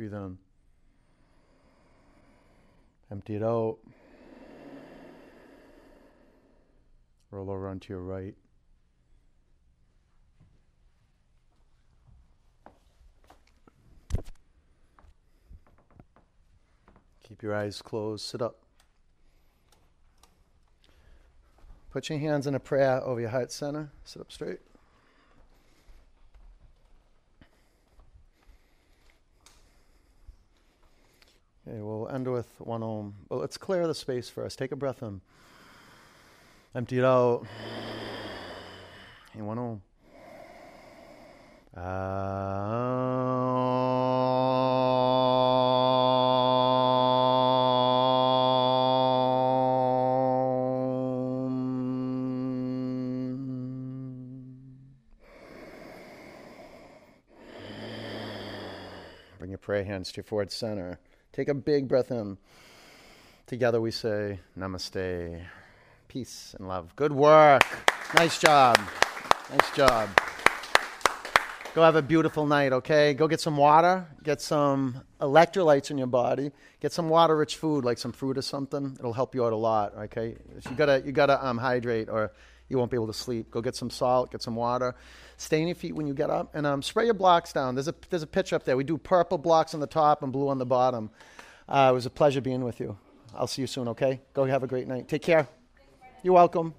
Breathe in. Empty it out. Roll over onto your right. Keep your eyes closed. Sit up. Put your hands in a prayer over your heart center. Sit up straight. Okay, we'll end with one om. Well, let's clear the space first. Take a breath in. Empty it out. And one om. Bring your prayer hands to your forehead center. Take a big breath in. Together we say namaste. Peace and love. Good work. Nice job. Nice job. Go have a beautiful night, okay? Go get some water, get some electrolytes in your body, get some water-rich food like some fruit or something. It'll help you out a lot, okay? You gotta you gotta um, hydrate or you won't be able to sleep. Go get some salt, get some water. Stay on your feet when you get up, and um, spray your blocks down. There's a there's a pitch up there. We do purple blocks on the top and blue on the bottom. Uh, it was a pleasure being with you. I'll see you soon. Okay? Go have a great night. Take care. You're welcome.